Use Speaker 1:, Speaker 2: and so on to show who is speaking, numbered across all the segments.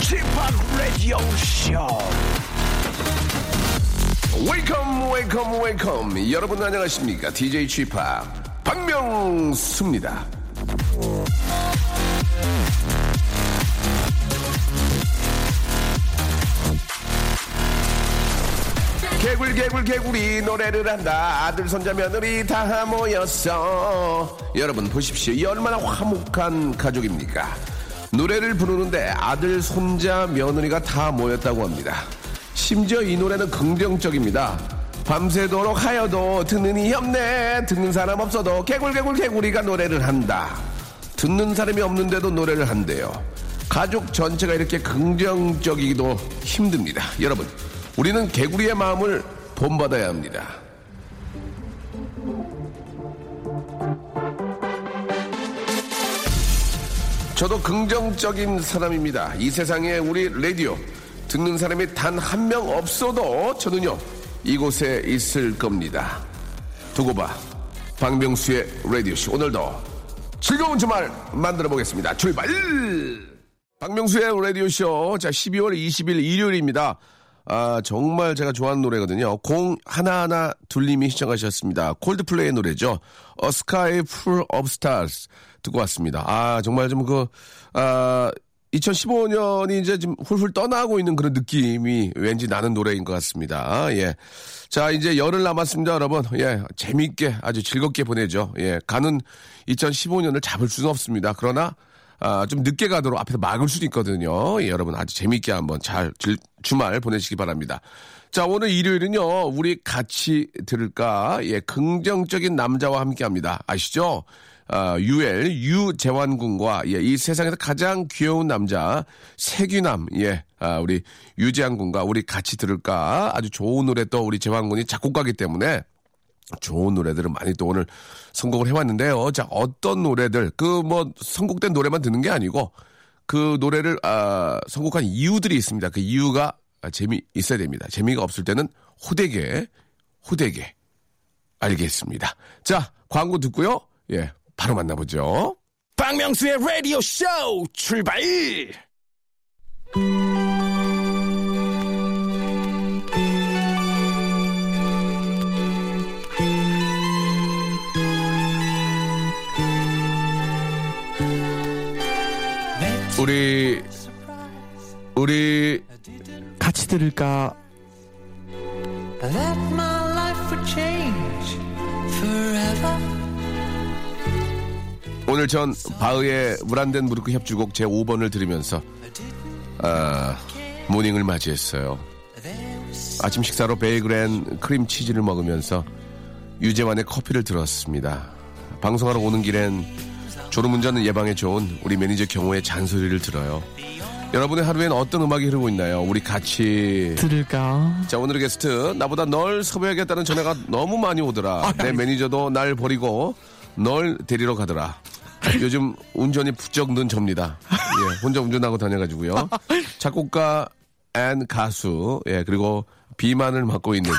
Speaker 1: Chip, Radio Show. Welcome, welcome, welcome. 여러분 안녕하십니까? DJ Chip 박명수입니다. 개굴 개굴 개굴이 노래를 한다. 아들 손자 며느리 다 모였어. 여러분 보십시오. 이 얼마나 화목한 가족입니까? 노래를 부르는데 아들 손자 며느리가 다 모였다고 합니다. 심지어 이 노래는 긍정적입니다. 밤새도록 하여도 듣는 이 없네. 듣는 사람 없어도 개굴 개굴 개굴이가 노래를 한다. 듣는 사람이 없는데도 노래를 한대요. 가족 전체가 이렇게 긍정적이기도 힘듭니다. 여러분 우리는 개구리의 마음을 본받아야 합니다. 저도 긍정적인 사람입니다. 이 세상에 우리 라디오 듣는 사람이 단 한 명 없어도 저는요 이곳에 있을 겁니다. 두고 봐. 박명수의 라디오쇼 오늘도 즐거운 주말 만들어 보겠습니다. 출발! 박명수의 라디오쇼 자 12월 20일 일요일입니다. 아, 정말 제가 좋아하는 노래거든요. 공 하나하나 둘님이 시청하셨습니다. 콜드플레이의 노래죠. A Sky Full of Stars 듣고 왔습니다. 아, 정말 좀 그, 아, 2015년이 이제 좀 훌훌 떠나고 있는 그런 느낌이 왠지 나는 노래인 것 같습니다. 예. 자, 이제 열흘 남았습니다, 여러분. 예. 재밌게 아주 즐겁게 보내죠. 예. 가는 2015년을 잡을 수는 없습니다. 그러나 아, 좀 늦게 가도록 앞에서 막을 수도 있거든요. 예, 여러분 아주 재밌게 한번 잘 질- 주말 보내시기 바랍니다. 자, 오늘 일요일은요, 우리 같이 들을까? 예, 긍정적인 남자와 함께 합니다. 아시죠? 아, 유엘, 유재환 군과, 예, 이 세상에서 가장 귀여운 남자, 세규남, 예, 아, 우리 유재환 군과 우리 같이 들을까? 아주 좋은 노래 또 우리 재환 군이 작곡가기 때문에 좋은 노래들을 많이 또 오늘 선곡을 해왔는데요. 자, 어떤 노래들, 그 뭐 선곡된 노래만 듣는 게 아니고 그 노래를, 아, 선곡한 이유들이 있습니다. 그 이유가 아, 재미 있어야 됩니다. 재미가 없을 때는 호되게, 호되게 알겠습니다. 자, 광고 듣고요. 예, 바로 만나보죠.
Speaker 2: 박명수의 라디오 쇼 출발!
Speaker 1: 우리, 우리,
Speaker 2: 같이 들을까?
Speaker 1: 오늘 전 바흐의 브란덴부르크 협주곡 제 5번을 들으면서 아, morning을 맞이했어요. 아침 식사로 베이글 and 크림 치즈를 먹으면서 유재환의 커피를 들었습니다. 방송하러 오는 길엔 졸음운전 예방에 좋은 우리 매니저 경호의 잔소리를 들어요. 여러분의 하루엔 어떤 음악이 흐르고 있나요? 우리 같이
Speaker 2: 들을까?
Speaker 1: 자, 오늘의 게스트. 나보다 널 섭외하겠다는 전화가 너무 많이 오더라. 내 매니저도 날 버리고 널 데리러 가더라. 요즘 운전이 부쩍 는 접니다. 예, 혼자 운전하고 다녀가지고요. 작곡가 and 가수, 예, 그리고 비만을 맡고 있는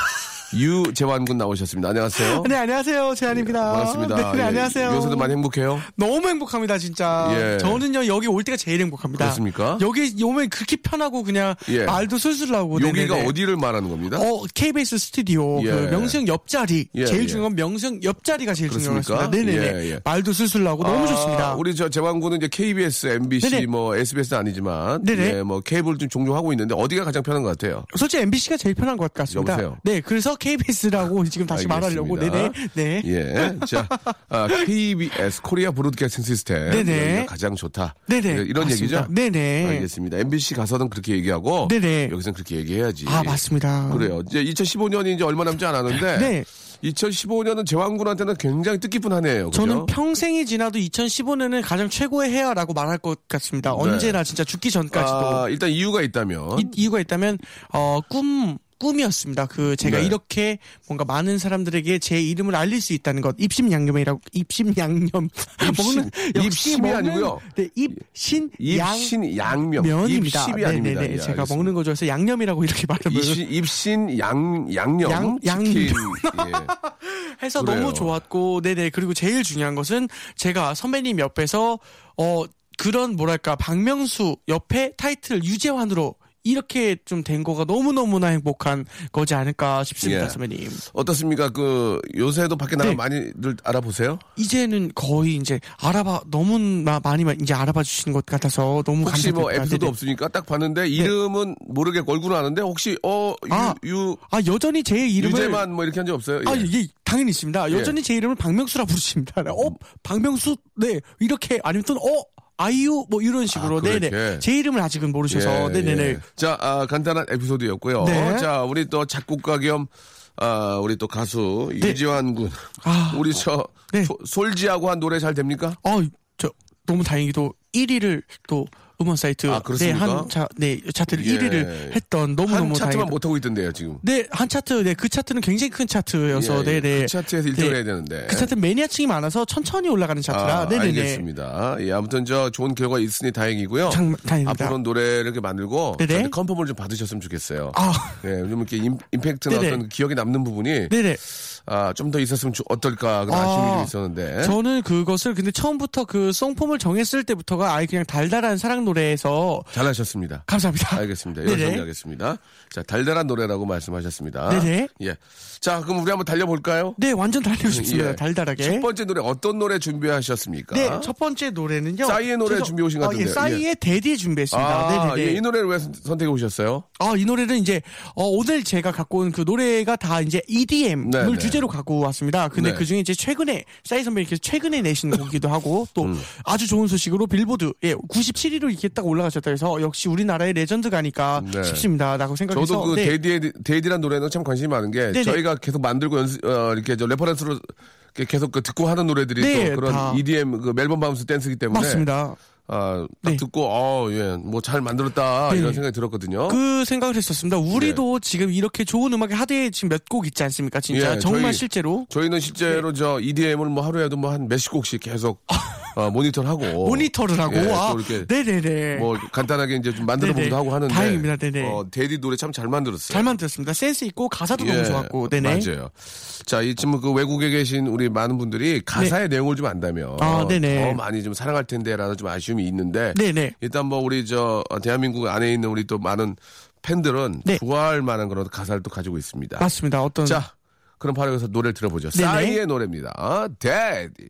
Speaker 1: 유재환 군 나오셨습니다. 안녕하세요.
Speaker 2: 네, 안녕하세요. 재환입니다.
Speaker 1: 반갑습니다.
Speaker 2: 네, 네,
Speaker 1: 예,
Speaker 2: 안녕하세요.
Speaker 1: 요새도 많이 행복해요?
Speaker 2: 너무 행복합니다, 진짜.
Speaker 1: 예.
Speaker 2: 저는요, 여기 올 때가 제일 행복합니다.
Speaker 1: 그렇습니까?
Speaker 2: 여기 오면 그렇게 편하고 그냥
Speaker 1: 예.
Speaker 2: 말도 술술 나오고.
Speaker 1: 여기가
Speaker 2: 네네네.
Speaker 1: 어디를 말하는 겁니다?
Speaker 2: 어, KBS 스튜디오.
Speaker 1: 예.
Speaker 2: 그 명수형 옆자리.
Speaker 1: 예,
Speaker 2: 제일
Speaker 1: 예.
Speaker 2: 중요한 명수형 옆자리가 제일? 중요했습니다. 네네네.
Speaker 1: 예, 예.
Speaker 2: 말도 술술 나오고 너무
Speaker 1: 아,
Speaker 2: 좋습니다.
Speaker 1: 우리 저 재환군은 이제 KBS, MBC,
Speaker 2: 네네.
Speaker 1: 뭐 SBS는 아니지만,
Speaker 2: 네네.
Speaker 1: 예, 뭐 케이블 좀 종종 하고 있는데 어디가 가장 편한 것 같아요?
Speaker 2: 솔직히 MBC가 제일 편한 것 같습니다.
Speaker 1: 여보세요?
Speaker 2: 네, 그래서 KBS라고 지금 다시 말하려고. 네네. 네.
Speaker 1: 예. 자, 아, KBS 코리아 브로드캐스팅 시스템.
Speaker 2: 네네.
Speaker 1: 가장 좋다.
Speaker 2: 네네.
Speaker 1: 이런
Speaker 2: 맞습니다.
Speaker 1: 얘기죠?
Speaker 2: 네네.
Speaker 1: 알겠습니다. MBC 가서는 그렇게 얘기하고
Speaker 2: 네네.
Speaker 1: 여기서는 그렇게 얘기해야지.
Speaker 2: 아, 맞습니다.
Speaker 1: 그래요. 이제 2015년이 이제 얼마 남지 않았는데
Speaker 2: 네.
Speaker 1: 2015년은 제왕군한테는 굉장히 뜻깊은 한 해예요. 그죠?
Speaker 2: 저는 평생이 지나도 2015년은 가장 최고의 해야라고 말할 것 같습니다. 언제나 진짜 죽기 전까지도.
Speaker 1: 네. 아, 일단 이유가 있다면
Speaker 2: 이, 이유가 있다면 어, 꿈 꿈이었습니다. 그 제가
Speaker 1: 네.
Speaker 2: 이렇게 뭔가 많은 사람들에게 제 이름을 알릴 수 있다는 것. 입심양념이라고 입심양념 먹는
Speaker 1: 입심이
Speaker 2: 먹는-
Speaker 1: 아니고요.
Speaker 2: 네, 입신양
Speaker 1: 입신 양명.
Speaker 2: 면입니다.
Speaker 1: 입심이 아닙니다.
Speaker 2: 네네네.
Speaker 1: 예,
Speaker 2: 제가
Speaker 1: 알겠습니다.
Speaker 2: 먹는 거 좋아해서 양념이라고 이렇게 말하면
Speaker 1: 입신, 입신 양 양념
Speaker 2: 양-
Speaker 1: 치킨. 예.
Speaker 2: 해서
Speaker 1: 그래요.
Speaker 2: 너무 좋았고, 네네. 그리고 제일 중요한 것은 제가 선배님 옆에서, 어, 그런 뭐랄까, 박명수 옆에 타이틀 유재환으로 이렇게 좀 된 거가 너무너무나 행복한 거지 않을까 싶습니다,
Speaker 1: 예.
Speaker 2: 선배님.
Speaker 1: 어떻습니까? 그 요새도 밖에 나가
Speaker 2: 네.
Speaker 1: 많이들 알아보세요?
Speaker 2: 이제는 거의 이제 알아봐, 너무나 많이 이제 알아봐 주시는 것 같아서 너무
Speaker 1: 혹시 뭐. 에피소드. 없으니까 딱 봤는데 이름은 모르겠고 얼굴은 아는데 혹시 어 유,
Speaker 2: 아,
Speaker 1: 유
Speaker 2: 아, 여전히 제 이름을.
Speaker 1: 유재만 뭐 이렇게 한 적 없어요?
Speaker 2: 아,
Speaker 1: 예.
Speaker 2: 예, 당연히 있습니다. 여전히 제 이름을 박명수라 부르십니다. 어, 박명수, 네, 이렇게, 아니면 또, 어, 아이유, 뭐 이런 식으로,
Speaker 1: 아.
Speaker 2: 네네. 제 이름을 아직은 모르셔서,
Speaker 1: 예,
Speaker 2: 네네네.
Speaker 1: 예. 자, 아, 간단한 에피소드였고요.
Speaker 2: 네.
Speaker 1: 자, 우리 또 작곡가 겸 아, 우리 또 가수 유지환 군.
Speaker 2: 네. 아,
Speaker 1: 우리 저
Speaker 2: 네.
Speaker 1: 소- 솔지하고 한 노래 잘 됩니까?
Speaker 2: 어, 저, 너무 다행히도 1위를 또 음원 사이트,
Speaker 1: 아,
Speaker 2: 네? 한, 차, 네, 차트를
Speaker 1: 예.
Speaker 2: 1위를 했던
Speaker 1: 한
Speaker 2: 너무너무
Speaker 1: 차트만
Speaker 2: 다행이다.
Speaker 1: 못 하고 있던데요, 지금.
Speaker 2: 네, 한 차트, 네, 그 차트는 굉장히 큰 차트여서,
Speaker 1: 예, 예.
Speaker 2: 네 네.
Speaker 1: 그 차트에서 1등을
Speaker 2: 네.
Speaker 1: 해야 되는데.
Speaker 2: 그 차트 매니아층이 많아서 천천히 올라가는 차트라,
Speaker 1: 아,
Speaker 2: 네네네.
Speaker 1: 알겠습니다. 예, 아무튼 저 좋은 결과 있으니 다행이고요.
Speaker 2: 장, 다행입니다.
Speaker 1: 앞으로는 노래를 이렇게 만들고
Speaker 2: 네네.
Speaker 1: 저한테 컨펌을 좀 받으셨으면 좋겠어요.
Speaker 2: 아,
Speaker 1: 예, 좀 이렇게 임, 임팩트나
Speaker 2: 네네.
Speaker 1: 어떤 기억에 남는 부분이
Speaker 2: 네네.
Speaker 1: 아, 좀 더 있었으면 좋- 어떨까 그런
Speaker 2: 아,
Speaker 1: 아쉬움이 좀 있었는데.
Speaker 2: 저는 그것을 근데 처음부터 그 송폼을 정했을 때부터가 아예 그냥 달달한 사랑 노래에서
Speaker 1: 잘하셨습니다.
Speaker 2: 감사합니다.
Speaker 1: 알겠습니다. 열심히 하겠습니다. 자, 달달한 노래라고 말씀하셨습니다.
Speaker 2: 네네.
Speaker 1: 예. 자, 그럼 우리 한번 달려볼까요?
Speaker 2: 네, 완전 달리고 싶습니다.
Speaker 1: 예.
Speaker 2: 달달하게.
Speaker 1: 첫 번째 노래 어떤 노래 준비하셨습니까?
Speaker 2: 네, 첫 번째 노래는요.
Speaker 1: 싸이의 노래
Speaker 2: 죄송-
Speaker 1: 준비해 오신 것
Speaker 2: 아,
Speaker 1: 같은데요.
Speaker 2: 예, 싸이의 데디 준비했습니다.
Speaker 1: 아,
Speaker 2: 네네네.
Speaker 1: 예, 이 노래를 왜 선- 선택해 오셨어요?
Speaker 2: 아, 이 노래는 이제, 어, 오늘 제가 갖고 온 그 노래가 다 이제 EDM을
Speaker 1: 네네.
Speaker 2: 주제로 갖고 왔습니다. 근데
Speaker 1: 네.
Speaker 2: 그 중에 이제 최근에, 싸이 선배님께서 최근에 내신 곡이기도 하고, 또
Speaker 1: 음.
Speaker 2: 아주 좋은 소식으로 빌보드, 예, 97위로 이렇게 딱 올라가셨다 해서 역시 우리나라의 레전드가 아닐까
Speaker 1: 네.
Speaker 2: 싶습니다. 라고 생각해서.
Speaker 1: 저도 그
Speaker 2: 네.
Speaker 1: Daddy에, Daddy란 노래는 참 관심이 많은 게
Speaker 2: 네네.
Speaker 1: 저희가 계속 만들고 연습, 어, 이렇게 저 reference로 계속 그 듣고 하는 노래들이
Speaker 2: 네,
Speaker 1: 또 그런
Speaker 2: 다.
Speaker 1: EDM 그 Melbourne bounce 댄스기 때문에
Speaker 2: 맞습니다.
Speaker 1: 아, 딱
Speaker 2: 네.
Speaker 1: 듣고 어, 예, 뭐 잘 만들었다
Speaker 2: 네.
Speaker 1: 이런 생각이 들었거든요.
Speaker 2: 그 생각을 했었습니다. 우리도 지금 이렇게 좋은 음악의 하드에 지금 몇 곡 있지 않습니까? 진짜
Speaker 1: 예,
Speaker 2: 정말
Speaker 1: 저희-
Speaker 2: 실제로
Speaker 1: 저희는 실제로 저 EDM을 뭐 하루에도 뭐 한 몇십 곡씩 계속 어, 모니터를 하고
Speaker 2: 모니터를 하고
Speaker 1: 예,
Speaker 2: 아,
Speaker 1: 또 이렇게
Speaker 2: 네네네.
Speaker 1: 뭐 간단하게 이제 좀 만들어 보기도. 하고 하는데
Speaker 2: 다행입니다. 네네.
Speaker 1: 어, 데디 노래 참 잘 만들었어요.
Speaker 2: 잘 만들었습니다. 센스 있고 가사도 너무
Speaker 1: 예,
Speaker 2: 좋았고, 네네.
Speaker 1: 맞아요. 자, 이쯤 그 외국에 계신 우리 많은 분들이 가사의 내용을 좀 안다면
Speaker 2: 네. 아, 네네.
Speaker 1: 더 많이 좀 사랑할 텐데라는 좀 아쉬움이 있는데
Speaker 2: 네네.
Speaker 1: 일단 뭐 우리 저 어, 대한민국 안에 있는 우리 또 많은 팬들은
Speaker 2: 네.
Speaker 1: 좋아할 만한 그런 가사를 또 가지고 있습니다.
Speaker 2: 맞습니다. 어떤
Speaker 1: 자, 그럼 바로 여기서 노래를 들어보죠.
Speaker 2: 네네.
Speaker 1: 싸이의 노래입니다. 어, Daddy.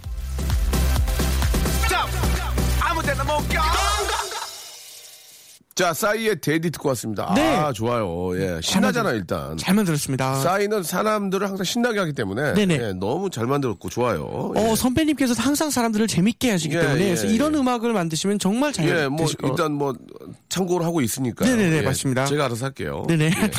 Speaker 1: 자, 싸이의 Daddy 듣고 왔습니다.
Speaker 2: 네.
Speaker 1: 아, 좋아요. 예. 신나잖아, 일단.
Speaker 2: 잘 만들었습니다.
Speaker 1: 싸이는 사람들을 항상 신나게 하기 때문에
Speaker 2: 네네.
Speaker 1: 예, 너무 잘 만들었고 좋아요.
Speaker 2: 어, 선배님께서 항상 사람들을 재밌게 하시기
Speaker 1: 예,
Speaker 2: 때문에
Speaker 1: 예,
Speaker 2: 그래서 이런
Speaker 1: 예.
Speaker 2: 음악을 만드시면 정말 잘
Speaker 1: 예,
Speaker 2: 뭐것
Speaker 1: 일단 뭐 참고를 하고 있으니까.
Speaker 2: 네네네, 맞습니다.
Speaker 1: 제가 알아서 할게요.
Speaker 2: 네네.
Speaker 1: 예.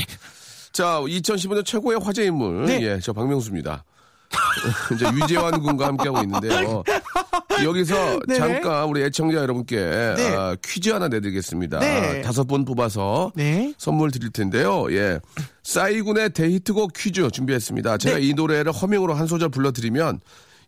Speaker 1: 자, 2015년 최고의 화제 인물.
Speaker 2: 네.
Speaker 1: 예, 저 박명수입니다. 이제 유재환 군과 함께하고 있는데요. 여기서
Speaker 2: 네네.
Speaker 1: 잠깐 우리 애청자 여러분께
Speaker 2: 네.
Speaker 1: 아, 퀴즈 하나 내드리겠습니다.
Speaker 2: 네.
Speaker 1: 다섯 분 뽑아서
Speaker 2: 네.
Speaker 1: 선물 드릴 텐데요. 예. 싸이군의 데이트곡 퀴즈 준비했습니다. 제가
Speaker 2: 네.
Speaker 1: 이 노래를 허밍으로 한 소절 불러드리면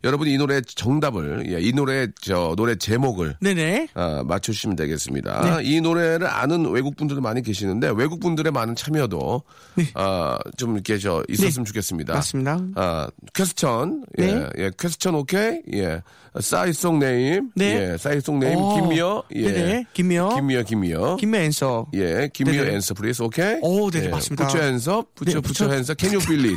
Speaker 1: 여러분이 이 노래 정답을 예, 이 노래 저 노래 제목을
Speaker 2: 네네.
Speaker 1: 아, 맞추시면 되겠습니다. 네. 이 노래를 아는 외국 분들도 많이 계시는데 외국 분들의 많은 참여도 네. 아, 좀 이렇게 저 있었으면 네. 좋겠습니다.
Speaker 2: 맞습니다.
Speaker 1: 아, 퀘스천 예,
Speaker 2: 네.
Speaker 1: 예, 퀘스천 오케이? 예, 사이송 네임
Speaker 2: 네.
Speaker 1: 예, 사이송 네임
Speaker 2: 어.
Speaker 1: 김미어 예,
Speaker 2: 김미어.
Speaker 1: 김미어 김미어.
Speaker 2: 김미어 앤서.
Speaker 1: 예, 김미어 앤서 프리스 오케이
Speaker 2: 오, 네,
Speaker 1: 예,
Speaker 2: 맞습니다.
Speaker 1: 부처 앤서 부처 부처 앤서 캐뉴 빌리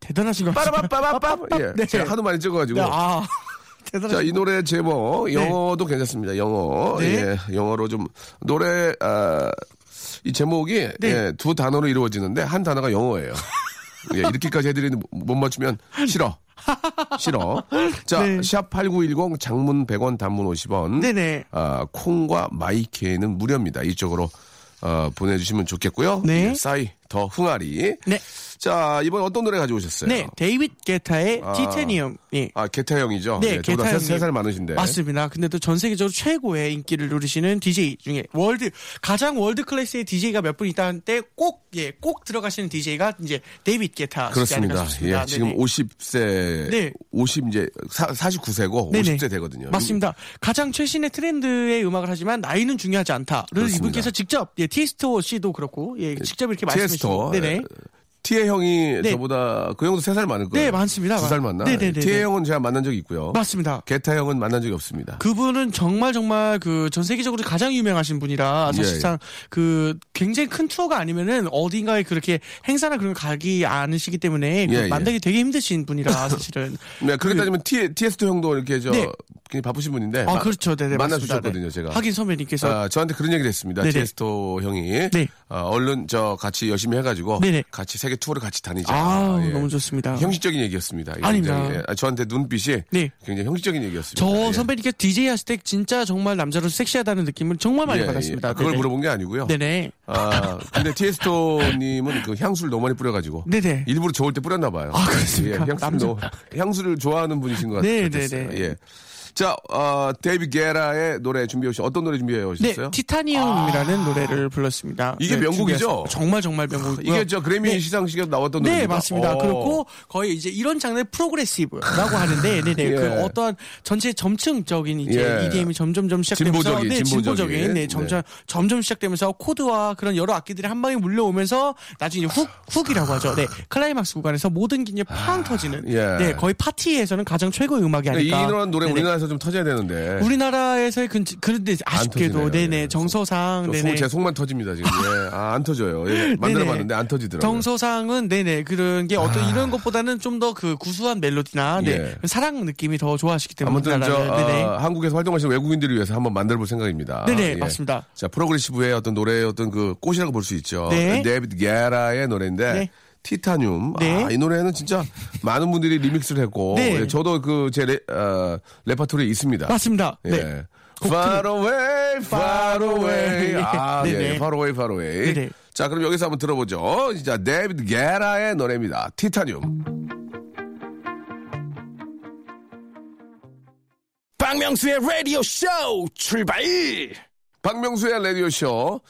Speaker 2: 대단하신 것 같습니다.
Speaker 1: 빠라빠빠빠빠 예.
Speaker 2: 네.
Speaker 1: 제가 하도 많이 찍어가지고
Speaker 2: 네, 아,
Speaker 1: 자, 이 노래 제목 영어도 괜찮습니다. 영어.
Speaker 2: 네.
Speaker 1: 예, 영어로 좀 노래 아, 이 제목이
Speaker 2: 네.
Speaker 1: 예, 두 단어로 이루어지는데 한 단어가 영어예요. 예, 이렇게까지 해드리는데 못 맞추면 싫어. 싫어. 자,
Speaker 2: 네.
Speaker 1: 샵8910 장문 100원 단문 50원.
Speaker 2: 네네.
Speaker 1: 아, 콩과 마이케이는 무료입니다. 이쪽으로 어, 보내주시면 좋겠고요.
Speaker 2: 네.
Speaker 1: 예, 싸이 더 흥아리.
Speaker 2: 네.
Speaker 1: 자, 이번 어떤 노래 가져오셨어요?
Speaker 2: 네, 데이빗 게타의
Speaker 1: 아.
Speaker 2: 티타니움. 예.
Speaker 1: 아, 게타 형이죠?
Speaker 2: 네,
Speaker 1: 예,
Speaker 2: 게타
Speaker 1: 세
Speaker 2: 형님.
Speaker 1: 살 많으신데.
Speaker 2: 맞습니다. 근데 또 전 세계적으로 최고의 인기를 누리시는 DJ 중에 world 가장 world class의 DJ가 몇 분 있다는데 꼭 예, 꼭 들어가시는 DJ가 이제 데이빗 게타
Speaker 1: 그렇습니다. 예, 지금 50세,
Speaker 2: 네.
Speaker 1: 50 이제 사, 49세고
Speaker 2: 네네.
Speaker 1: 50세 되거든요.
Speaker 2: 맞습니다. 가장 최신의 트렌드의 음악을 하지만 나이는 중요하지 않다를
Speaker 1: 그렇습니다.
Speaker 2: 이분께서 직접 예, 티스토 씨도 그렇고 예, 직접 이렇게 말씀해
Speaker 1: 티에스토.
Speaker 2: 주시고 네네.
Speaker 1: 티에 형이
Speaker 2: 네.
Speaker 1: 저보다 그 형도 3살 많을 거예요.
Speaker 2: 네, 많습니다.
Speaker 1: 두살 많나?
Speaker 2: 네네네네.
Speaker 1: 티에 형은 제가 만난 적이 있고요.
Speaker 2: 맞습니다.
Speaker 1: 게타 형은 만난 적이 없습니다.
Speaker 2: 그분은 정말 정말 그 전 세계적으로 가장 유명하신 분이라
Speaker 1: 예,
Speaker 2: 사실상 그 굉장히 큰 투어가 아니면은 어딘가에 그렇게 행사나 그런 거 가기 않으시기 때문에 그
Speaker 1: 예, 예.
Speaker 2: 만나기 되게 힘드신 분이라 사실은
Speaker 1: 네, 그렇게 따지면 티, 티에스토 형도 이렇게 저
Speaker 2: 네.
Speaker 1: 굉장히 바쁘신 분인데.
Speaker 2: 아
Speaker 1: 마-
Speaker 2: 그렇죠 네네
Speaker 1: 만나
Speaker 2: 맞습니다.
Speaker 1: 주셨거든요,
Speaker 2: 네.
Speaker 1: 제가.
Speaker 2: 하긴 선배님께서
Speaker 1: 아, 저한테 그런 얘기를 했습니다.
Speaker 2: 네네.
Speaker 1: 티에스토 형이
Speaker 2: 네.
Speaker 1: 아, 얼른 저 같이 열심히 해가지고
Speaker 2: 네네.
Speaker 1: 같이 세계 투어를 같이 다니자.
Speaker 2: 아
Speaker 1: 예.
Speaker 2: 너무 좋습니다.
Speaker 1: 형식적인 얘기였습니다.
Speaker 2: 아닙니다.
Speaker 1: 예. 아, 저한테 눈빛이
Speaker 2: 네.
Speaker 1: 굉장히 형식적인 얘기였습니다.
Speaker 2: 저
Speaker 1: 예.
Speaker 2: 선배님께 DJ 하실 때 진짜 정말 남자로서 섹시하다는 느낌을 정말 많이
Speaker 1: 예,
Speaker 2: 받았습니다.
Speaker 1: 예. 아, 그걸
Speaker 2: 네네.
Speaker 1: 물어본 게 아니고요.
Speaker 2: 네네.
Speaker 1: 아, 근데 티에스토님은 그 향수를 너무 많이 뿌려가지고
Speaker 2: 네네.
Speaker 1: 일부러 좋을 때 뿌렸나 봐요.
Speaker 2: 아, 그렇습니까?
Speaker 1: 예, 향수를, 향수를 좋아하는 분이신 것
Speaker 2: 네,
Speaker 1: 같아요.
Speaker 2: 네, 네.
Speaker 1: 예. 자, 어, 데이비 게라의 노래 준비해 오셨 어떤 노래 준비해
Speaker 2: 네,
Speaker 1: 오셨어요?
Speaker 2: 티타니움이라는 노래를 불렀습니다.
Speaker 1: 이게
Speaker 2: 네,
Speaker 1: 명곡이죠?
Speaker 2: 정말 정말 명곡이고요.
Speaker 1: 이게 저 그래미
Speaker 2: 네.
Speaker 1: 시상식에 나왔던
Speaker 2: 네,
Speaker 1: 노래입니다.
Speaker 2: 맞습니다.
Speaker 1: 어.
Speaker 2: 그렇고 거의 이제 이런 장르의 progressive라고 하는데, 네네.
Speaker 1: 예.
Speaker 2: 그 어떤 전체 점층적인 이제
Speaker 1: 예.
Speaker 2: EDM이 점점점 시작되면서,
Speaker 1: 진보적인,
Speaker 2: 네,
Speaker 1: 진보적인.
Speaker 2: 진보적인, 네, 점점 점점 시작되면서 코드와 그런 여러 악기들이 한 방에 몰려오면서 나중에 hook hook이라고 하죠. 네, 클라이막스 구간에서 모든 게 이제 팡 터지는,
Speaker 1: 예.
Speaker 2: 네, 거의 파티에서는 가장 최고의 음악이
Speaker 1: 이
Speaker 2: 아닐까.
Speaker 1: 이런 노래
Speaker 2: 네네.
Speaker 1: 우리나라에서 좀 터져야 되는데.
Speaker 2: 우리나라에서의 그, 그런데 아쉽게도. 네네,
Speaker 1: 예.
Speaker 2: 정서상,
Speaker 1: 저
Speaker 2: 네네.
Speaker 1: 속, 제 속만 터집니다, 지금. 예. 아, 안 터져요. 예. 만들어봤는데 안 터지더라고요.
Speaker 2: 정서상은 네네 그런 게 어떤 이런 것보다는 좀 더 그 구수한 멜로디나 네,
Speaker 1: 예.
Speaker 2: 사랑 느낌이 더 좋아하시기 때문에
Speaker 1: 아무튼 저 아, 한국에서 활동하시는 외국인들을 위해서 한번 만들어볼 생각입니다.
Speaker 2: 네네
Speaker 1: 예.
Speaker 2: 맞습니다.
Speaker 1: 자 progressive의 어떤 노래의 어떤 그 꽃이라고 볼 수 있죠.
Speaker 2: 네.
Speaker 1: 데이비드 게타의 노래인데
Speaker 2: 네.
Speaker 1: 티타늄.
Speaker 2: 네.
Speaker 1: 아, 이 노래는 진짜 많은 분들이 remix를 했고
Speaker 2: 네.
Speaker 1: 예, 저도 그제 어, 레파토리에 있습니다.
Speaker 2: 맞습니다.
Speaker 1: 예.
Speaker 2: 네.
Speaker 1: Fire away, fire away. 아,
Speaker 2: 네네.
Speaker 1: 예. fire away, fire away.
Speaker 2: 네네.
Speaker 1: 자, 그럼 여기서 한번 들어보죠. 진짜 데이비드 게타의 노래입니다. 티타늄.
Speaker 3: 박명수의 라디오 쇼 출발!
Speaker 1: 박명수의 라디오 쇼.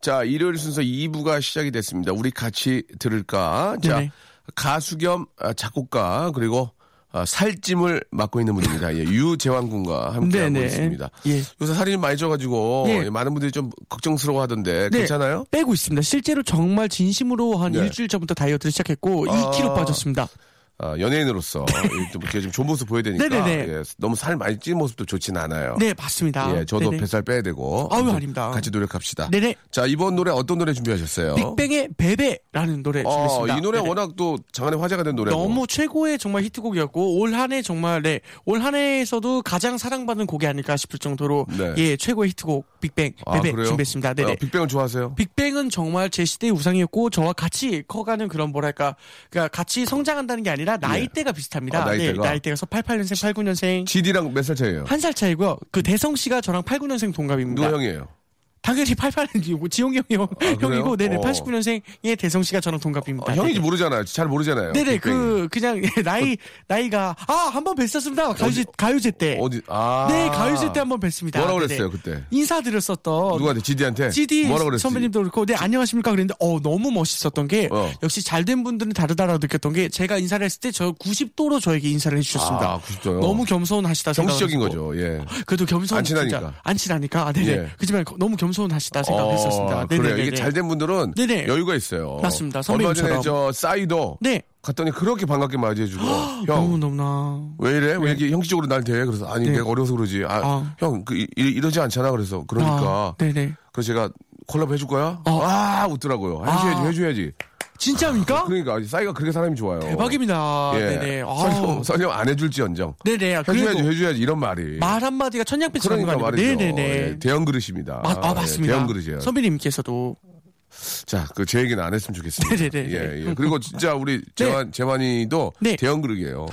Speaker 1: 자, 일요일 순서 2부가 시작이 됐습니다. 우리 같이 들을까? 자,
Speaker 2: 네네.
Speaker 1: 가수 겸 아, 작곡가, 그리고 아, 살찜을 맡고 있는 분입니다. 예, 유재환 군과 함께하고
Speaker 2: 네네.
Speaker 1: 있습니다.
Speaker 2: 예.
Speaker 1: 요새 살이 많이 쪄가지고
Speaker 2: 예.
Speaker 1: 많은 분들이 좀 걱정스러워 하던데
Speaker 2: 네.
Speaker 1: 괜찮아요?
Speaker 2: 빼고 있습니다. 실제로 정말 진심으로 한
Speaker 1: 네.
Speaker 2: 일주일 전부터 다이어트를 시작했고
Speaker 1: 아.
Speaker 2: 2kg 빠졌습니다.
Speaker 1: 아, 연예인으로서 이렇게 좀 좋은 모습 보여야 되니까
Speaker 2: 네네네.
Speaker 1: 예, 너무 살 많이 찐 모습도 좋진 않아요.
Speaker 2: 네 맞습니다.
Speaker 1: 예, 저도
Speaker 2: 네네.
Speaker 1: 뱃살 빼야 되고
Speaker 2: 아유, 아닙니다.
Speaker 1: 같이 노력합시다.
Speaker 2: 네네.
Speaker 1: 자, 이번 노래 어떤 노래 준비하셨어요?
Speaker 2: 빅뱅의 베베라는 노래
Speaker 1: 어,
Speaker 2: 준비했습니다.
Speaker 1: 이 노래
Speaker 2: 네네.
Speaker 1: 워낙 또 장안의 화제가 된 노래고.
Speaker 2: 너무 최고의 정말 히트곡이었고 올 한해 정말 네, 올 한 해에서도 가장 사랑받는 곡이 아닐까 싶을 정도로
Speaker 1: 네.
Speaker 2: 예 최고의 히트곡 빅뱅
Speaker 1: 아,
Speaker 2: 베베
Speaker 1: 그래요?
Speaker 2: 준비했습니다. 네네.
Speaker 1: 어, 빅뱅을 좋아하세요?
Speaker 2: 빅뱅은 정말 제 시대의 우상이었고 저와 같이 커가는 그런 뭐랄까 그러니까 같이 성장한다는 게 아니라 아니라 나이대가 비슷합니다.
Speaker 1: 아, 나이대가?
Speaker 2: 네, 나이대가 88년생, 89년생.
Speaker 1: GD랑 몇 살 차이예요?
Speaker 2: 한 살 차이고요. 그 대성 씨가 저랑 89년생 동갑입니다.
Speaker 1: 누가 형이에요?
Speaker 2: 당연히 88년이고 지용이 형이 형,
Speaker 1: 그래요?
Speaker 2: 형이고 네네
Speaker 1: 어.
Speaker 2: 89년생의 대성 씨가 저랑 동갑입니다.
Speaker 1: 아, 형인지. 모르잖아요. 잘 모르잖아요.
Speaker 2: 네네. 그 그냥 나이 나이가 아 한 번 뵀었습니다 가요제 가요제 때
Speaker 1: 어디 아
Speaker 2: 네 가요제 때 한 번 뵀습니다.
Speaker 1: 뭐라고
Speaker 2: 네네.
Speaker 1: 그랬어요 그때?
Speaker 2: 인사드렸었던
Speaker 1: 누구한테 GD한테?
Speaker 2: GD
Speaker 1: 그랬지?
Speaker 2: 선배님도 그렇고 네 안녕하십니까 그랬는데 어 너무 멋있었던 게
Speaker 1: 어.
Speaker 2: 역시 잘된 분들은 다르다라고 느꼈던 게 제가 인사를 했을 때 저 90도로 저에게 인사를 해주셨습니다.
Speaker 1: 아, 90도요?
Speaker 2: 너무 겸손하시다
Speaker 1: 정치적인. 거죠. 예.
Speaker 2: 그래도 겸손
Speaker 1: 안 친하니까.
Speaker 2: 안 친하니까 아, 네네
Speaker 1: 예.
Speaker 2: 그지만 너무 겸손 하시다 생각했었습니다.
Speaker 1: 어. 그래요. 이게 잘 된 분들은
Speaker 2: 네네.
Speaker 1: 여유가 있어요.
Speaker 2: 맞습니다.
Speaker 1: 얼마 전에
Speaker 2: 선배님처럼.
Speaker 1: 저 싸이도
Speaker 2: 네
Speaker 1: 갔더니 그렇게 반갑게 맞이해주고
Speaker 2: 너무
Speaker 1: 형.
Speaker 2: 너무나
Speaker 1: 왜 이래? 왜 이렇게 형식적으로 날 대해? 그래서 아니
Speaker 2: 네.
Speaker 1: 내가 어려서 그러지. 아,
Speaker 2: 아.
Speaker 1: 형 그, 이, 이러지 않잖아. 그래서 그러니까
Speaker 2: 아, 네네
Speaker 1: 그래서 제가 콜라보 해줄 거야?
Speaker 2: 어.
Speaker 1: 아 웃더라고요. 해줘야지
Speaker 2: 아.
Speaker 1: 해줘야지.
Speaker 2: 진짜입니까?
Speaker 1: 그러니까 싸이가 그렇게 사람이 좋아요.
Speaker 2: 대박입니다.
Speaker 1: 예.
Speaker 2: 네네.
Speaker 1: 설령,
Speaker 2: 아우.
Speaker 1: 설령 안 해줄지언정
Speaker 2: 네네.
Speaker 1: 해줘야지
Speaker 2: 그래도
Speaker 1: 해줘야지 이런 말이.
Speaker 2: 말 한마디가 천냥빛처럼
Speaker 1: 그러니까 말이죠.
Speaker 2: 네네네.
Speaker 1: 예, 대형 그릇입니다.
Speaker 2: 마- 아,
Speaker 1: 예,
Speaker 2: 맞습니다.
Speaker 1: 대형 그릇이에요.
Speaker 2: 선배님께서도
Speaker 1: 자, 그 제 얘기는 안 했으면 좋겠습니다.
Speaker 2: 네네네.
Speaker 1: 예, 예. 그리고 진짜 우리 재환, 재환이도
Speaker 2: 네.
Speaker 1: 대형 그릇이에요.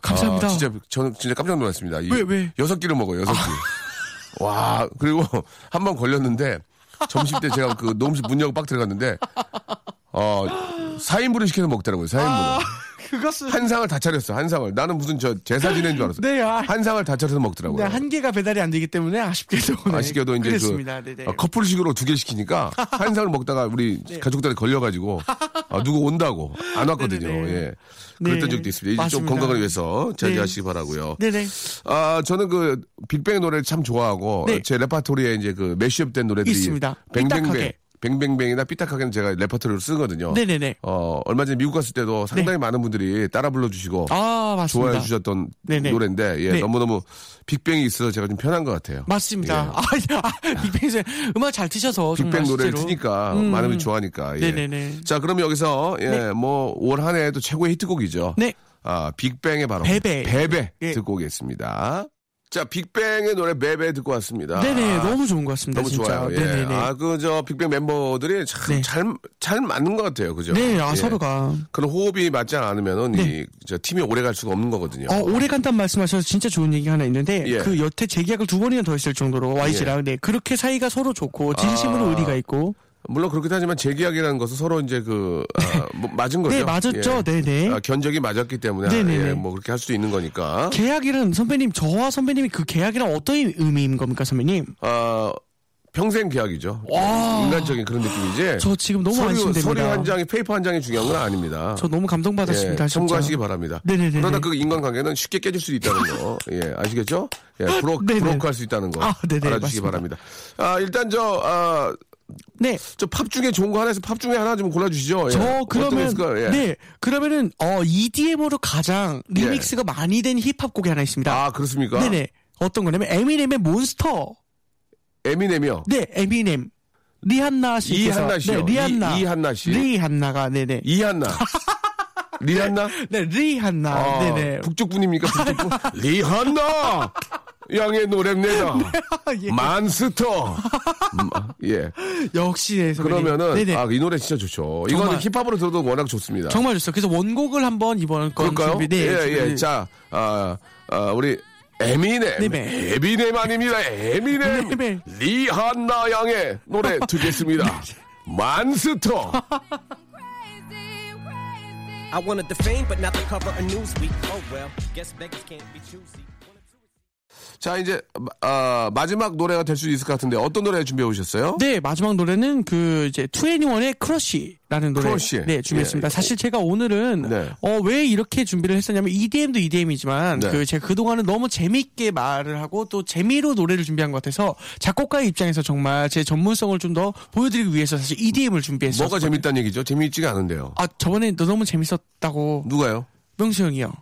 Speaker 2: 감사합니다.
Speaker 1: 아, 진짜 저는 진짜 깜짝 놀랐습니다. 이
Speaker 2: 왜, 왜?
Speaker 1: 여섯 끼를 먹어요. 여섯 끼. 와, 그리고 한 번 걸렸는데 점심 때 제가 그 녹음실 문 열고 빡 들어갔는데 어 4인분을 시켜서 먹더라고요. 4인분을.
Speaker 2: 아, 그것은
Speaker 1: 한 상을 다 차렸어. 한 상을. 나는 무슨 저 제사 지낸 줄 알았어.
Speaker 2: 네, 아.
Speaker 1: 한 상을 다 차려서 먹더라고요.
Speaker 2: 네, 한 개가 배달이 안 되기 때문에 아쉽게도 네,
Speaker 1: 아쉽게도 이제
Speaker 2: 그랬습니다.
Speaker 1: 그. 아, 커플식으로 두 개 시키니까 한 상을 먹다가 우리 가족들이 걸려가지고 아, 누구 온다고 안 왔거든요.
Speaker 2: 네네네.
Speaker 1: 예. 그랬던
Speaker 2: 네.
Speaker 1: 적도 있습니다. 이제 좀
Speaker 2: 맞습니다.
Speaker 1: 건강을 위해서 자제하시기 바라고요.
Speaker 2: 네네.
Speaker 1: 아 저는 그 빅뱅 노래를 참 좋아하고
Speaker 2: 네.
Speaker 1: 제 레파토리에 이제 그 mashup된 노래들이
Speaker 2: 있습니다.
Speaker 1: 뱅뱅뱅. 뱅뱅뱅이나 삐딱하게는 제가 레파토리로 쓰거든요.
Speaker 2: 네네네.
Speaker 1: 어 얼마 전에 미국 갔을 때도 상당히 많은 분들이 따라 불러주시고
Speaker 2: 아 맞습니다.
Speaker 1: 좋아해 주셨던
Speaker 2: 네네.
Speaker 1: 노래인데 예,
Speaker 2: 네.
Speaker 1: 너무너무 빅뱅이 있어서 제가 좀 편한 것 같아요.
Speaker 2: 맞습니다.
Speaker 1: 예.
Speaker 2: 아, 아, 빅뱅 음악 잘 트셔서
Speaker 1: 빅뱅 노래를. 트니까
Speaker 2: 음.
Speaker 1: 많은 분이 좋아하니까. 예.
Speaker 2: 네네네.
Speaker 1: 자, 그럼 여기서 예, 뭐올 한 해도 최고의 히트곡이죠.
Speaker 2: 네.
Speaker 1: 아, 빅뱅의 바로
Speaker 2: 베베.
Speaker 1: 베베
Speaker 2: 예.
Speaker 1: 듣고 오겠습니다. 자, 빅뱅의 노래 베베 듣고 왔습니다.
Speaker 2: 네네
Speaker 1: 아,
Speaker 2: 너무 좋은 것 같습니다.
Speaker 1: 너무
Speaker 2: 진짜.
Speaker 1: 좋아요. 예.
Speaker 2: 네네네.
Speaker 1: 아, 그 저 빅뱅 멤버들이 참
Speaker 2: 네.
Speaker 1: 잘 잘 맞는 것 같아요. 그죠?
Speaker 2: 네, 아
Speaker 1: 예.
Speaker 2: 서로가
Speaker 1: 그런 호흡이 맞지 않으면은
Speaker 2: 네.
Speaker 1: 이 저 팀이 오래 갈 수가 없는 거거든요.
Speaker 2: 어, 오래 간단 말씀하셔서 진짜 좋은 얘기 하나 있는데
Speaker 1: 예.
Speaker 2: 그 여태 재계약을 두 번이나 더 했을 정도로 YG랑 네 그렇게 사이가 서로 좋고 진심으로
Speaker 1: 아.
Speaker 2: 의리가 있고
Speaker 1: 물론 그렇긴 하지만 재계약이라는 것은 서로 이제 그 아, 뭐 맞은 거죠.
Speaker 2: 네 맞았죠
Speaker 1: 예.
Speaker 2: 네네
Speaker 1: 아, 견적이 맞았기 때문에
Speaker 2: 네네네.
Speaker 1: 예, 뭐 그렇게 할 수도 있는 거니까.
Speaker 2: 계약이란 선배님 저와 선배님이 그 계약이란 어떤 의미인 겁니까 선배님?
Speaker 1: 아 평생 계약이죠.
Speaker 2: 와.
Speaker 1: 인간적인 그런 느낌이지.
Speaker 2: 저 지금 너무
Speaker 1: 서류,
Speaker 2: 안심됩니다.
Speaker 1: 서류 한 장이 paper 한 장이 중요한 건 아닙니다.
Speaker 2: 저 너무 감동받았습니다.
Speaker 1: 예. 참고하시기 바랍니다.
Speaker 2: 네네네네.
Speaker 1: 그러나 그 인간관계는 쉽게 깨질 수 있다는 거, 예, 아시겠죠? 예, broke,
Speaker 2: 네네.
Speaker 1: broke할 수 있다는 거
Speaker 2: 아, 네네,
Speaker 1: 알아주시기
Speaker 2: 맞습니다.
Speaker 1: 바랍니다. 아, 일단 저, 아,
Speaker 2: 네.
Speaker 1: 저 팝 중에 좋은 거 하나 해서 팝 중에 하나 좀 골라주시죠. 예.
Speaker 2: 저 그러면?
Speaker 1: 예.
Speaker 2: 네 그러면은 어 EDM으로 가장 remix가 많이 된 힙합 곡이 하나 있습니다.
Speaker 1: 아, 그렇습니까?
Speaker 2: 네네 어떤 거냐면 에미넴의 몬스터.
Speaker 1: 에미넴이요.
Speaker 2: 네 에미넴. 리한나 씨께서
Speaker 1: 이한나 씨요.
Speaker 2: 네, 리한나.
Speaker 1: 이- 이한나 씨.
Speaker 2: 리한나가 네네.
Speaker 1: 이한나. 리한나?
Speaker 2: 네 리한나.
Speaker 1: 아,
Speaker 2: 네네.
Speaker 1: 북쪽 분입니까? 북쪽 분? 리한나! 양의 노래입니다.
Speaker 2: 예.
Speaker 1: 만스터. 예.
Speaker 2: 역시 네.
Speaker 1: 그러면은
Speaker 2: 네네.
Speaker 1: 아이 노래 진짜 좋죠. 이거는
Speaker 2: 정말.
Speaker 1: 힙합으로 들어도 워낙 좋습니다.
Speaker 2: 정말 좋죠. 그래서 원곡을 한번 이번 건
Speaker 1: 그럴까요?
Speaker 2: 준비- 네,
Speaker 1: 예, 예.
Speaker 2: 준비-
Speaker 1: 자, 아, 아, 우리 에미넴.
Speaker 2: 네네.
Speaker 1: 에미넴 아닙니다. 에미넴.
Speaker 2: 네네.
Speaker 1: 리한나 양의 노래 듣겠습니다. 만스터.
Speaker 4: I wanted the fame, but not the cover of Newsweek. Oh well, guess beggars can't be choosy.
Speaker 1: 자, 이제 아, 마지막 노래가 될 수 있을 것 같은데 어떤 노래 준비해 오셨어요?
Speaker 2: 네, 마지막 노래는 그 이제 2NE1의 Crush라는 노래
Speaker 1: Crush.
Speaker 2: 네, 준비했습니다.
Speaker 1: 예.
Speaker 2: 사실 제가 오늘은
Speaker 1: 네.
Speaker 2: 어, 왜 이렇게 준비를 했었냐면 EDM도 EDM이지만
Speaker 1: 네.
Speaker 2: 그 제가 그동안은 너무 재밌게 말을 하고 또 재미로 노래를 준비한 것 같아서 작곡가의 입장에서 정말 제 전문성을 좀 더 보여드리기 위해서 사실 EDM을 준비했어요.
Speaker 1: 뭐가 재밌다는 얘기죠? 재미있지가 않은데요.
Speaker 2: 아, 저번에 너 너무 재밌었다고
Speaker 1: 누가요?
Speaker 2: 명수 형이요.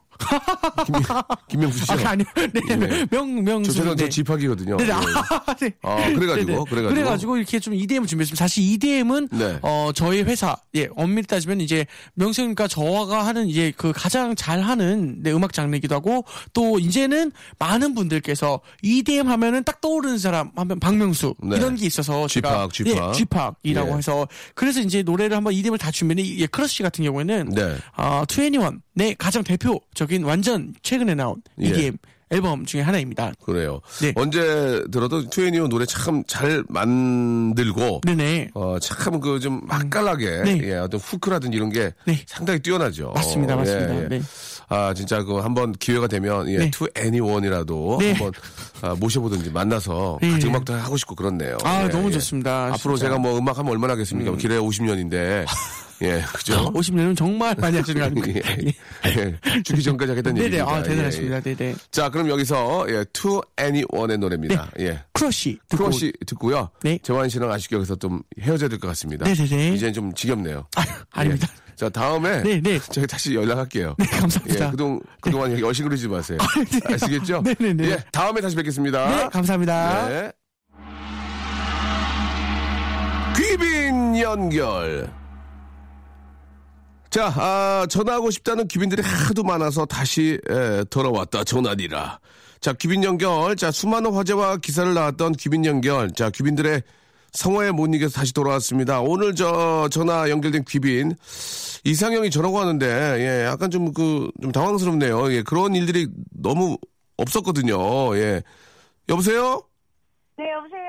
Speaker 1: 김명 수 씨요.
Speaker 2: 아, 아니요. 네,
Speaker 1: 예.
Speaker 2: 명, 명수.
Speaker 1: 저 죄송 저
Speaker 2: 네.
Speaker 1: 집학이거든요.
Speaker 2: 네네.
Speaker 1: 예.
Speaker 2: 아, 네.
Speaker 1: 아, 그래가지고,
Speaker 2: 네네.
Speaker 1: 그래가지고.
Speaker 2: 그래가지고 이렇게 좀 EDM을 준비했습니다. 사실 EDM은
Speaker 1: 네.
Speaker 2: 어 저희 회사 예 엄밀히 따지면 이제 명수님과 저가 하는 이제 그 가장 잘 하는 네, 음악 장르이기도 하고 또 이제는 많은 분들께서 EDM 하면은 딱 떠오르는 사람 하면 박명수
Speaker 1: 네.
Speaker 2: 이런 게 있어서 제가
Speaker 1: 쥐팍, 쥐팍.
Speaker 2: 예, 쥐팍이라고
Speaker 1: 예.
Speaker 2: 해서 그래서 이제 노래를 한번 EDM을 다 준비했는데 예, Crush 같은 경우에는
Speaker 1: 네.
Speaker 2: 아, 2NE1의 네, 가장 대표 적인 완전 최근에 나온
Speaker 1: 예.
Speaker 2: EDM 앨범 중에 하나입니다.
Speaker 1: 그래요.
Speaker 2: 네.
Speaker 1: 언제 들어도 2NE1 노래 참 잘 만들고
Speaker 2: 네네.
Speaker 1: 어, 참 그 좀 맛깔나게
Speaker 2: 네.
Speaker 1: 예, 어떤 hook라든지 이런 게
Speaker 2: 네.
Speaker 1: 상당히 뛰어나죠.
Speaker 2: 맞습니다,
Speaker 1: 어,
Speaker 2: 맞습니다.
Speaker 1: 예, 예.
Speaker 2: 네.
Speaker 1: 아 진짜 그 한번 기회가 되면 예,
Speaker 2: 네.
Speaker 1: 2NE1이라도
Speaker 2: 네.
Speaker 1: 한번 아, 모셔보든지 만나서
Speaker 2: 네.
Speaker 1: 같이 음악도 하고 싶고 그렇네요.
Speaker 2: 아,
Speaker 1: 예,
Speaker 2: 너무
Speaker 1: 예.
Speaker 2: 좋습니다.
Speaker 1: 앞으로
Speaker 2: 진짜. 음.
Speaker 1: 제가 뭐 음악 하면 얼마나 하겠습니까? 길어야 50년인데 예, 그죠?
Speaker 2: 50년은 정말 많이 하시는 거 아닙니까?
Speaker 1: 예, 예. 죽기 전까지 하겠다는
Speaker 2: 네네,
Speaker 1: 얘기입니다.
Speaker 2: 아, 대단하십니다.
Speaker 1: 예, 예.
Speaker 2: 네네.
Speaker 1: 자, 그럼 여기서 예, To Anyone의 노래입니다. 예.
Speaker 2: Crush. 듣고
Speaker 1: Crush 듣고요.
Speaker 2: 네.
Speaker 1: 재환 씨랑 아쉽게 여기서 좀 헤어져야 될 것 같습니다.
Speaker 2: 네네네.
Speaker 1: 이제는 좀 지겹네요.
Speaker 2: 아, 아닙니다.
Speaker 1: 예. 자, 다음에
Speaker 2: 네, 네.
Speaker 1: 저희 다시 연락할게요.
Speaker 2: 네, 감사합니다.
Speaker 1: 예, 그동, 그동안 여신 그리지 마세요.
Speaker 2: 네.
Speaker 1: 아시겠죠?
Speaker 2: 네 네 네.
Speaker 1: 예, 다음에 다시 뵙겠습니다.
Speaker 2: 네, 감사합니다.
Speaker 1: 네. 귀빈 연결. 자, 아, 전화하고 싶다는 귀빈들이 하도 많아서 다시 에, 돌아왔다 전화리라. 자, 귀빈 연결. 자, 수많은 화제와 기사를 나왔던 귀빈 연결. 자, 귀빈들의 성화에 못 이겨서 다시 돌아왔습니다. 오늘 저 전화 연결된 귀빈 이상형이 전화가 왔는데 예, 약간 좀그 좀 당황스럽네요. 예, 그런 일들이 너무 없었거든요. 예. 여보세요?
Speaker 5: 네, 여보세요?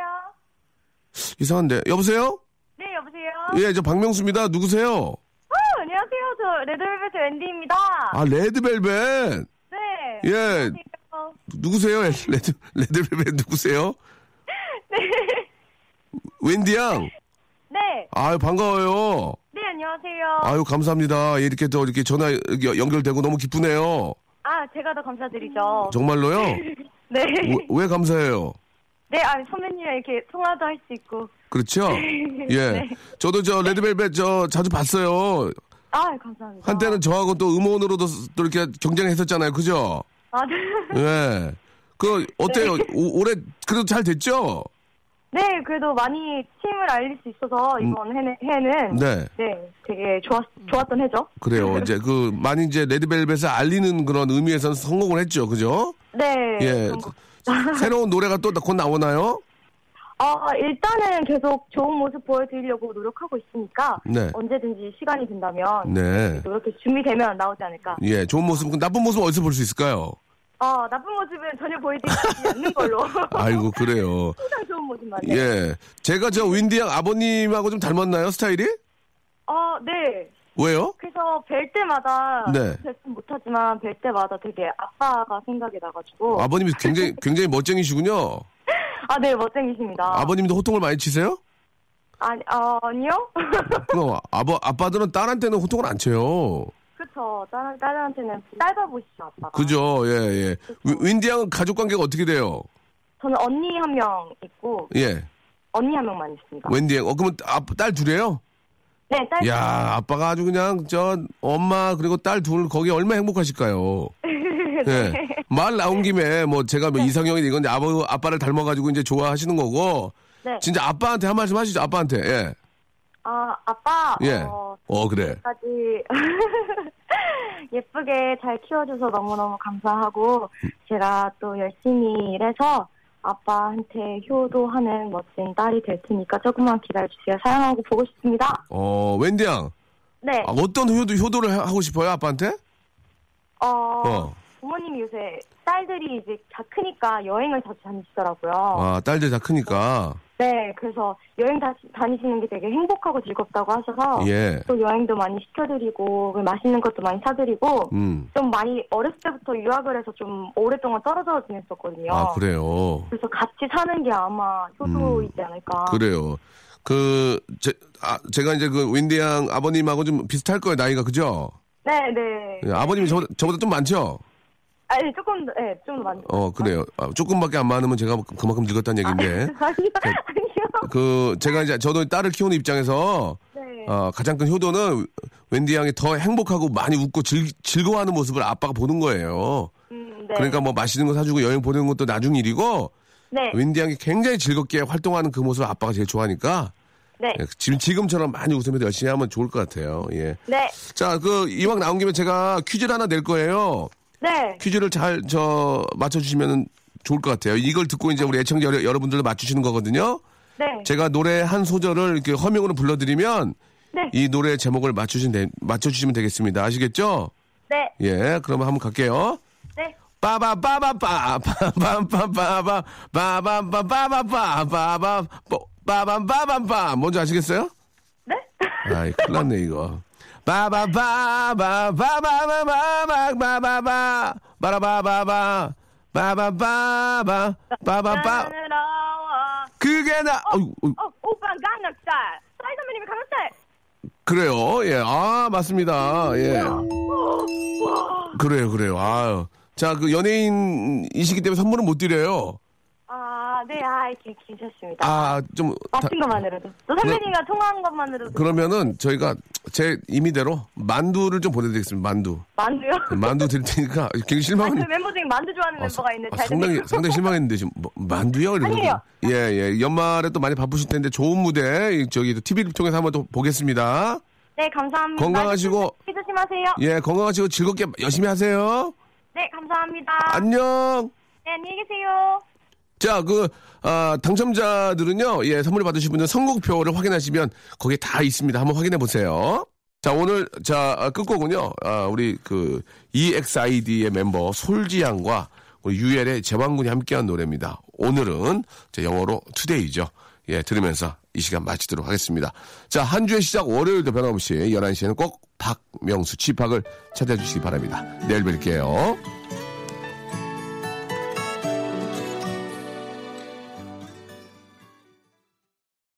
Speaker 1: 이상한데. 여보세요?
Speaker 5: 네, 여보세요?
Speaker 1: 예, 저 박명수입니다. 누구세요?
Speaker 5: 어, 안녕하세요. 저 레드벨벳의 웬디입니다.
Speaker 1: 아, 레드벨벳.
Speaker 5: 네.
Speaker 1: 예.
Speaker 5: 안녕하세요.
Speaker 1: 누구세요? 레드, 레드벨벳 누구세요?
Speaker 5: 네.
Speaker 1: 웬디 양.
Speaker 5: 네.
Speaker 1: 아유, 반가워요.
Speaker 5: 네, 안녕하세요.
Speaker 1: 아유, 감사합니다. 예, 이렇게 또 이렇게 전화 연결되고 너무 기쁘네요.
Speaker 5: 아, 제가 더 감사드리죠.
Speaker 1: 정말로요?
Speaker 5: 네.
Speaker 1: 왜, 왜 감사해요?
Speaker 5: 네, 아, 선배님이랑 이렇게 통화도 할 수 있고.
Speaker 1: 그렇죠? 예.
Speaker 5: 네.
Speaker 1: 저도 저 레드벨벳 저 자주 봤어요.
Speaker 5: 아, 감사합니다.
Speaker 1: 한때는 저하고 또 음원으로도 또 이렇게 경쟁했었잖아요. 그죠?
Speaker 5: 아, 네.
Speaker 1: 예. 그 어때요? 오- 올해 그래도 잘 됐죠?
Speaker 5: 네, 그래도 많이 팀을 알릴 수 있어서 이번 해는, 해는
Speaker 1: 음. 네.
Speaker 5: 네, 되게 좋았, 좋았던 해죠.
Speaker 1: 그래요. 이제 그 많이 이제 레드벨벳을 알리는 그런 의미에서는 성공을 했죠. 그죠?
Speaker 5: 네.
Speaker 1: 예. 새로운 노래가 또 곧 나오나요?
Speaker 5: 아, 일단은 계속 좋은 모습 보여드리려고 노력하고 있으니까
Speaker 1: 네.
Speaker 5: 언제든지 시간이 된다면
Speaker 1: 네.
Speaker 5: 이렇게 준비되면 나오지 않을까.
Speaker 1: 예, 좋은 모습, 그 나쁜 모습 어디서 볼 수 있을까요?
Speaker 5: 아, 나쁜 모습은 전혀 보여드리지 않는 걸로.
Speaker 1: 아이고, 그래요.
Speaker 5: 항상 좋은 모습만.
Speaker 1: 예. 제가 저 윈디 양 아버님하고 좀 닮았나요, 스타일이?
Speaker 5: 아, 네.
Speaker 1: 왜요?
Speaker 5: 그래서 뵐 때마다
Speaker 1: 네.
Speaker 5: 뵙진 못하지만 뵐 때마다 되게 아빠가 생각이 나가지고
Speaker 1: 아버님이 굉장히, 굉장히 멋쟁이시군요.
Speaker 5: 아, 네, 멋쟁이십니다.
Speaker 1: 아버님도 호통을 많이 치세요?
Speaker 5: 아니, 아, 아니요?
Speaker 1: 그 아버, 아빠들은 딸한테는 호통을 안 쳐요.
Speaker 5: 그쵸. 딸, 딸한테는 딸바보시죠, 아빠가.
Speaker 1: 그죠, 예, 예. 윈- 윈디 양은 가족 관계가 어떻게 돼요?
Speaker 5: 저는 언니 한 명 있고,
Speaker 1: 예.
Speaker 5: 언니 한 명만 있습니다.
Speaker 1: 웬디 양. 어, 그러면 아, 딸 둘이에요?
Speaker 5: 네, 딸.
Speaker 1: 야, 아빠가 아주 그냥 저 엄마 그리고 딸 둘 거기 얼마나 행복하실까요? 예. 말 나온 김에 뭐 제가 뭐 이상형이 이건 아버 아빠를 닮아가지고 이제 좋아하시는 거고
Speaker 5: 네.
Speaker 1: 진짜 아빠한테 한 말씀 하시죠 아빠한테 예.
Speaker 5: 아, 아빠.
Speaker 1: 예.
Speaker 5: 어,
Speaker 1: 어 그래.
Speaker 5: 까지 예쁘게 잘 키워줘서 너무너무 감사하고 제가 또 열심히 일해서 아빠한테 효도하는 멋진 딸이 될 테니까 조금만 기다려주세요. 사랑하고 보고 싶습니다.
Speaker 1: 어 웬디 양.
Speaker 5: 네.
Speaker 1: 아, 어떤 효도 효도를 하- 하고 싶어요 아빠한테?
Speaker 5: 어,
Speaker 1: 어.
Speaker 5: 부모님이 요새 딸들이 이제 다 크니까 여행을 자주 다니시더라고요.
Speaker 1: 아 딸들 다 크니까.
Speaker 5: 네, 그래서 여행 다, 다니시는 게 되게 행복하고 즐겁다고 하셔서
Speaker 1: 예.
Speaker 5: 또 여행도 많이 시켜드리고 맛있는 것도 많이 사드리고
Speaker 1: 음.
Speaker 5: 좀 많이 어렸을 때부터 유학을 해서 좀 오랫동안 떨어져 지냈었거든요.
Speaker 1: 아 그래요.
Speaker 5: 그래서 같이 사는 게 아마 효도이지 않을까.
Speaker 1: 그래요. 그 제, 아, 제가 이제 그 윈디 양 아버님하고 좀 비슷할 거예요 나이가 그죠?
Speaker 5: 네, 네.
Speaker 1: 예, 아버님이 저, 저보다 좀 많죠?
Speaker 5: 아니 조금 더, 네, 좀더 많이.
Speaker 1: 어, 그래요. 아, 조금밖에 안 많으면 제가 그만큼 늙었다는 얘기인데.
Speaker 5: 아니요, 아니요.
Speaker 1: 그, 제가 이제 저도 딸을 키우는 입장에서,
Speaker 5: 네.
Speaker 1: 어, 가장 큰 효도는 웬디 양이 더 행복하고 많이 웃고 즐, 즐거워하는 모습을 아빠가 보는 거예요.
Speaker 5: 음, 네.
Speaker 1: 그러니까 뭐 맛있는 거 사주고 여행 보내는 것도 나중 일이고
Speaker 5: 네.
Speaker 1: 웬디 양이 굉장히 즐겁게 활동하는 그 모습을 아빠가 제일 좋아하니까
Speaker 5: 네.
Speaker 1: 예, 지금 지금처럼 많이 웃으면서 열심히 하면 좋을 것 같아요. 예.
Speaker 5: 네.
Speaker 1: 자, 그 이왕 나온 김에 제가 퀴즈를 하나 낼 거예요.
Speaker 5: 네.
Speaker 1: 퀴즈를 잘 저 맞춰주시면 좋을 것 같아요. 이걸 듣고 이제 우리 애청자 여러- 여러분들도 맞추시는 거거든요.
Speaker 5: 네.
Speaker 1: 제가 노래 한 소절을 이렇게 허밍으로 불러드리면
Speaker 5: 네.
Speaker 1: 이 노래 제목을 맞추신 되, 맞춰주시면 되겠습니다. 아시겠죠?
Speaker 5: 네.
Speaker 1: 예, 그러면 한번 갈게요.
Speaker 5: 네.
Speaker 1: 빠밤빠밤빠 뭔지 아시겠어요?
Speaker 5: 네.
Speaker 1: 아이 큰일 났네 이거 선물은 못 드려요
Speaker 5: 아, 네. 아, 이렇게 괜찮습니다.
Speaker 1: 아 좀
Speaker 5: 맞힌 것만으로도. 또 선배님과 통화한 것만으로도.
Speaker 1: 그러면은 저희가 제 임의대로 만두를 좀 보내드리겠습니다 만두
Speaker 5: 만두요?
Speaker 1: 만두 드릴 테니까 굉장히
Speaker 5: 아,
Speaker 1: 실망은
Speaker 5: 그 멤버 중에 만두 좋아하는
Speaker 1: 어,
Speaker 5: 멤버가 있는데
Speaker 1: 아,
Speaker 5: 잘
Speaker 1: 상당히. 상당히 실망했는데 지금 뭐, 만두요?
Speaker 5: 아니에요.
Speaker 1: 예, 예. 연말에 또 많이 바쁘실 텐데 좋은 무대 이, 저기 TV를 통해서 한번 또 보겠습니다.
Speaker 5: 네, 감사합니다.
Speaker 1: 건강하시고.
Speaker 5: 조심하세요.
Speaker 1: 예, 건강하시고 즐겁게 열심히 하세요.
Speaker 5: 네, 감사합니다.
Speaker 1: 안녕.
Speaker 5: 네, 안녕히 계세요.
Speaker 1: 자, 그 아, 당첨자들은요. 예, 선물 받으실 분들 선곡표를 확인하시면 거기에 다 있습니다. 한번 확인해 보세요. 자, 오늘 자, 아, 끝곡은요. 아, 우리 그 EXID의 멤버 솔지양과 우리 유엘의 제왕군이 함께한 노래입니다. 오늘은 제 영어로 투데이죠. 예, 들으면서 이 시간 마치도록 하겠습니다. 자, 한 주의 시작 월요일도 변함없이 11시에는 꼭 박명수 치팍을 찾아주시기 바랍니다. 내일 뵐게요.